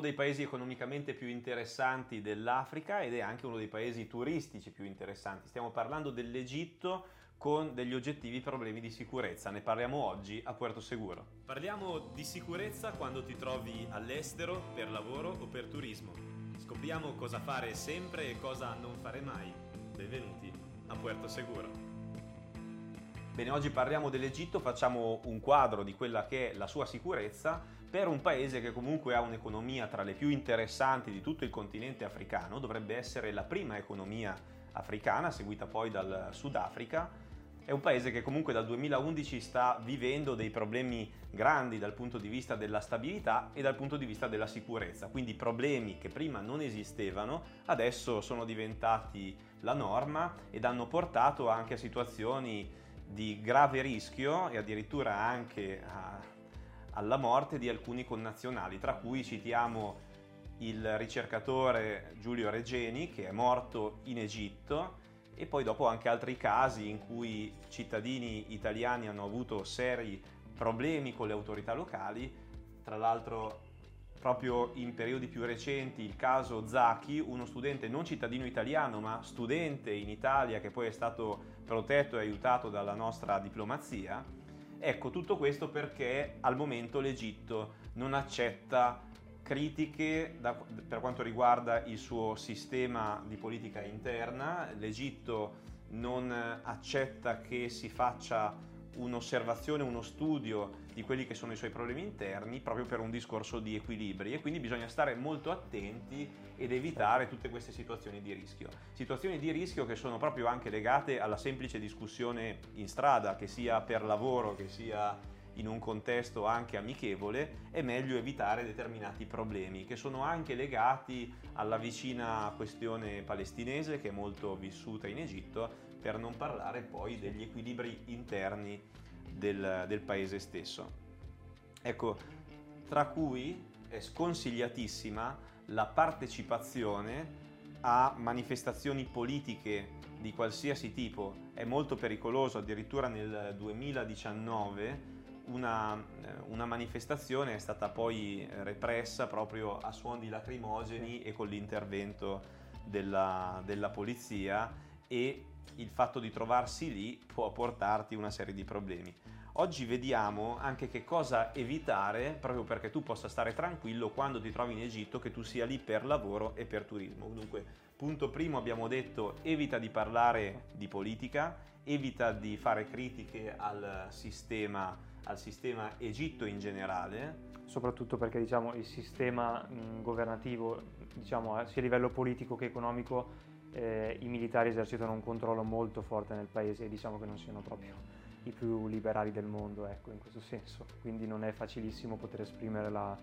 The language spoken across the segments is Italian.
uno dei paesi economicamente più interessanti dell'Africa ed è anche uno dei paesi turistici più interessanti. Stiamo parlando dell'Egitto con degli oggettivi problemi di sicurezza. Ne parliamo oggi a Puerto Seguro. Parliamo di sicurezza quando ti trovi all'estero, per lavoro o per turismo. Scopriamo cosa fare sempre e cosa non fare mai. Benvenuti a Puerto Seguro. Bene, oggi parliamo dell'Egitto, facciamo un quadro di quella che è la sua sicurezza per un paese che comunque ha un'economia tra le più interessanti di tutto il continente africano, dovrebbe essere la prima economia africana, seguita poi dal Sudafrica. È un paese che comunque dal 2011 sta vivendo dei problemi grandi dal punto di vista della stabilità e dal punto di vista della sicurezza, quindi problemi che prima non esistevano adesso sono diventati la norma ed hanno portato anche a situazioni di grave rischio e addirittura anche a, alla morte di alcuni connazionali, tra cui citiamo il ricercatore Giulio Regeni che è morto in Egitto e poi dopo anche altri casi in cui cittadini italiani hanno avuto seri problemi con le autorità locali, tra l'altro proprio in periodi più recenti il caso Zacchi, uno studente non cittadino italiano ma studente in Italia che poi è stato protetto e aiutato dalla nostra diplomazia. Ecco, tutto questo perché al momento l'Egitto non accetta critiche da, per quanto riguarda il suo sistema di politica interna, l'Egitto non accetta che si faccia un'osservazione, uno studio di quelli che sono i suoi problemi interni proprio per un discorso di equilibri e quindi bisogna stare molto attenti ed evitare tutte queste situazioni di rischio. Situazioni di rischio che sono proprio anche legate alla semplice discussione in strada, che sia per lavoro, che sia in un contesto anche amichevole, è meglio evitare determinati problemi che sono anche legati alla vicina questione palestinese che è molto vissuta in Egitto, per non parlare poi degli equilibri interni del, del paese stesso. Ecco, tra cui è sconsigliatissima la partecipazione a manifestazioni politiche di qualsiasi tipo. È molto pericoloso, addirittura nel 2019 una, eh, una, manifestazione è stata poi repressa proprio a suoni lacrimogeni e con l'intervento della, della polizia e il fatto di trovarsi lì può portarti una serie di problemi. Oggi vediamo anche che cosa evitare proprio perché tu possa stare tranquillo quando ti trovi in Egitto, che tu sia lì per lavoro e per turismo. Dunque, punto primo abbiamo detto evita di parlare di politica, evita di fare critiche al sistema, al sistema Egitto in generale. Soprattutto perché diciamo, il sistema governativo, diciamo, sia a livello politico che economico, eh, i militari esercitano un controllo molto forte nel paese e diciamo che non siano proprio i più liberali del mondo, ecco, in questo senso. Quindi non è facilissimo poter esprimere la,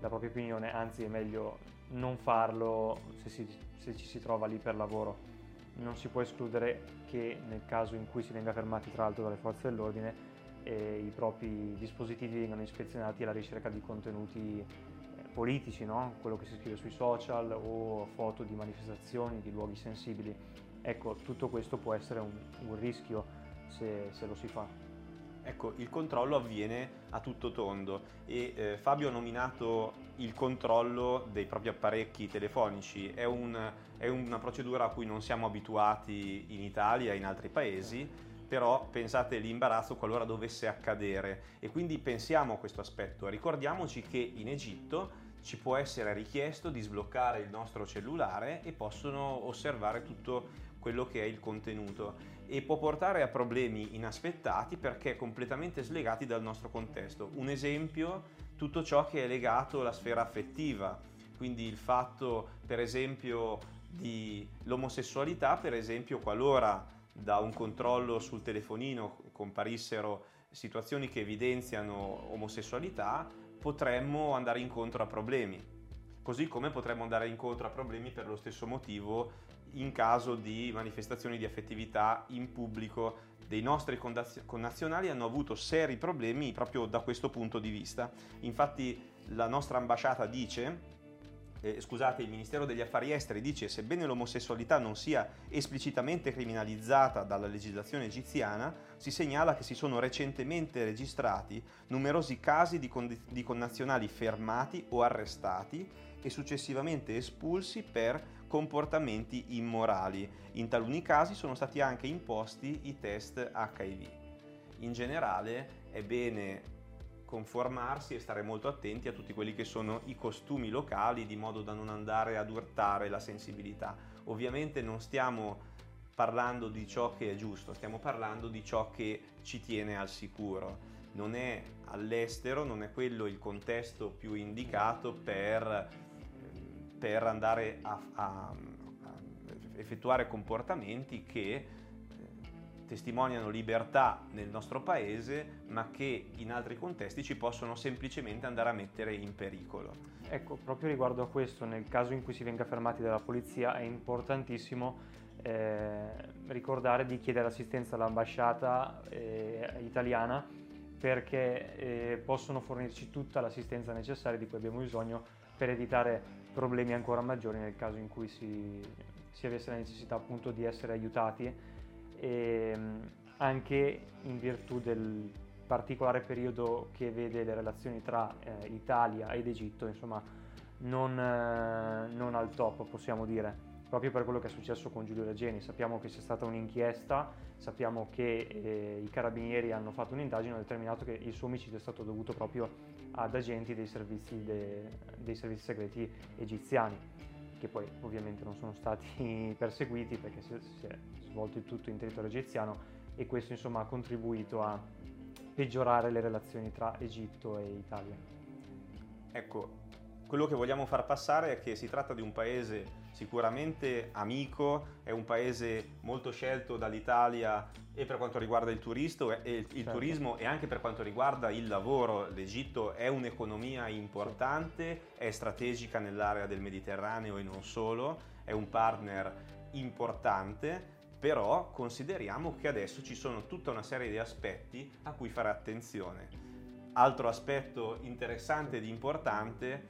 la propria opinione, anzi è meglio non farlo se, si, se, ci si trova lì per lavoro. Non si può escludere che nel caso in cui si venga fermati tra l'altro dalle forze dell'ordine eh, i propri dispositivi vengano ispezionati alla ricerca di contenuti politici, no? quello che si scrive sui social o foto di manifestazioni, di luoghi sensibili. Ecco, tutto questo può essere un, un rischio se, se, lo si fa. Ecco, il controllo avviene a tutto tondo e eh, Fabio ha nominato il controllo dei propri apparecchi telefonici. È, un, è una procedura a cui non siamo abituati in Italia e in altri paesi però pensate l'imbarazzo qualora dovesse accadere e quindi pensiamo a questo aspetto. Ricordiamoci che in Egitto ci può essere richiesto di sbloccare il nostro cellulare e possono osservare tutto quello che è il contenuto e può portare a problemi inaspettati perché completamente slegati dal nostro contesto. Un esempio, tutto ciò che è legato alla sfera affettiva, quindi il fatto per esempio di l'omosessualità, per esempio qualora da un controllo sul telefonino comparissero situazioni che evidenziano omosessualità, potremmo andare incontro a problemi. Così come potremmo andare incontro a problemi per lo stesso motivo in caso di manifestazioni di affettività in pubblico. Dei nostri connazionali hanno avuto seri problemi proprio da questo punto di vista. Infatti la nostra ambasciata dice eh, scusate, il Ministero degli Affari Esteri dice sebbene l'omosessualità non sia esplicitamente criminalizzata dalla legislazione egiziana, si segnala che si sono recentemente registrati numerosi casi di, con- di connazionali fermati o arrestati e successivamente espulsi per comportamenti immorali. In taluni casi sono stati anche imposti i test HIV. In generale è bene conformarsi e stare molto attenti a tutti quelli che sono i costumi locali di modo da non andare ad urtare la sensibilità. Ovviamente non stiamo parlando di ciò che è giusto, stiamo parlando di ciò che ci tiene al sicuro. Non è all'estero, non è quello il contesto più indicato per, per andare a, a, a effettuare comportamenti che testimoniano libertà nel nostro paese, ma che in altri contesti ci possono semplicemente andare a mettere in pericolo. Ecco, proprio riguardo a questo, nel caso in cui si venga fermati dalla polizia è importantissimo eh, ricordare di chiedere assistenza all'ambasciata eh, italiana perché eh, possono fornirci tutta l'assistenza necessaria di cui abbiamo bisogno per evitare problemi ancora maggiori nel caso in cui si, si avesse la necessità appunto di essere aiutati anche in virtù del particolare periodo che vede le relazioni tra eh, Italia ed Egitto, insomma, non, eh, non, al top, possiamo dire, proprio per quello che è successo con Giulio Regeni. Sappiamo che c'è stata un'inchiesta, sappiamo che eh, i carabinieri hanno fatto un'indagine e hanno determinato che il suo omicidio è stato dovuto proprio ad agenti dei servizi, de, dei servizi segreti egiziani, che poi ovviamente non sono stati perseguiti perché si, si è svolto il tutto in territorio egiziano e questo insomma ha contribuito a peggiorare le relazioni tra Egitto e Italia. Ecco, quello che vogliamo far passare è che si tratta di un paese sicuramente amico, è un paese molto scelto dall'Italia e per quanto riguarda il, turisto, e il, certo. turismo e anche per quanto riguarda il lavoro. L'Egitto è un'economia importante, sì. è strategica nell'area del Mediterraneo e non solo, è un partner importante però consideriamo che adesso ci sono tutta una serie di aspetti a cui fare attenzione. Altro aspetto interessante ed importante,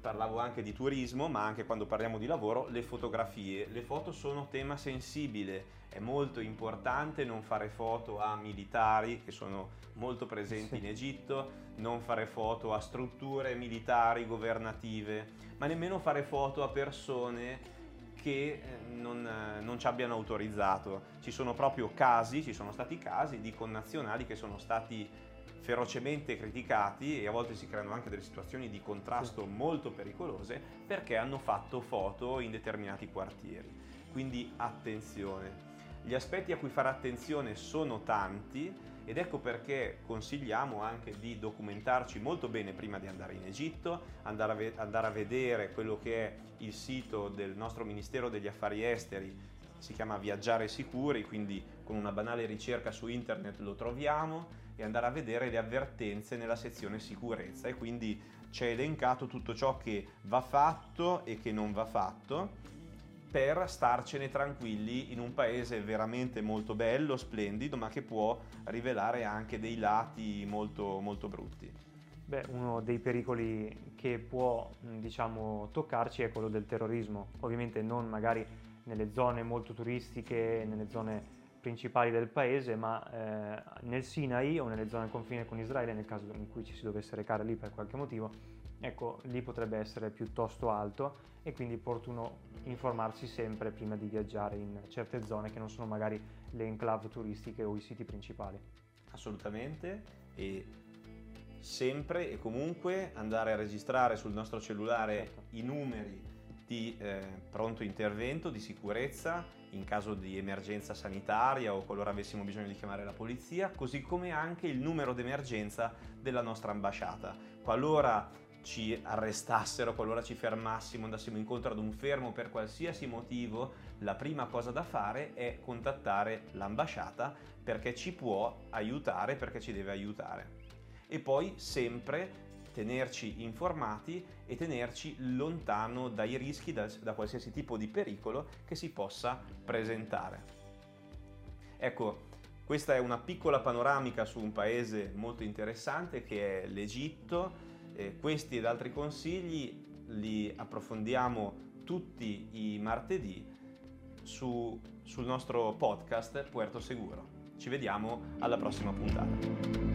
parlavo anche di turismo, ma anche quando parliamo di lavoro, le fotografie. Le foto sono tema sensibile, è molto importante non fare foto a militari che sono molto presenti in Egitto, non fare foto a strutture militari governative, ma nemmeno fare foto a persone che eh, non, eh, non, ci abbiano autorizzato. Ci sono proprio casi, ci sono stati casi di connazionali che sono stati ferocemente criticati e a volte si creano anche delle situazioni di contrasto molto pericolose perché hanno fatto foto in determinati quartieri. Quindi attenzione. Gli aspetti a cui fare attenzione sono tanti ed ecco perché consigliamo anche di documentarci molto bene prima di andare in Egitto, andare a, ve- andare a vedere quello che è il sito del nostro Ministero degli Affari Esteri, si chiama Viaggiare Sicuri, quindi con una banale ricerca su internet lo troviamo e andare a vedere le avvertenze nella sezione sicurezza. E quindi c'è elencato tutto ciò che va fatto e che non va fatto per starcene tranquilli in un paese veramente molto bello, splendido, ma che può rivelare anche dei lati molto, molto brutti. Beh, uno dei pericoli che può diciamo, toccarci è quello del terrorismo, ovviamente non magari nelle zone molto turistiche, nelle zone principali del paese, ma eh, nel Sinai o nelle zone al confine con Israele, nel caso in cui ci si dovesse recare lì per qualche motivo, ecco, lì potrebbe essere piuttosto alto e quindi è opportuno informarsi sempre prima di viaggiare in certe zone che non sono magari le enclave turistiche o i siti principali. Assolutamente e sempre e comunque andare a registrare sul nostro cellulare certo. i numeri di eh, pronto intervento, di sicurezza in caso di emergenza sanitaria o qualora avessimo bisogno di chiamare la polizia, così come anche il numero d'emergenza della nostra ambasciata. Qualora ci arrestassero, qualora ci fermassimo, andassimo incontro ad un fermo per qualsiasi motivo, la prima cosa da fare è contattare l'ambasciata perché ci può aiutare, perché ci deve aiutare. E poi sempre tenerci informati e tenerci lontano dai rischi, da, da qualsiasi tipo di pericolo che si possa presentare. Ecco, questa è una piccola panoramica su un paese molto interessante che è l'Egitto eh, questi ed altri consigli li approfondiamo tutti i martedì su, sul nostro podcast Puerto Seguro. Ci vediamo alla prossima puntata.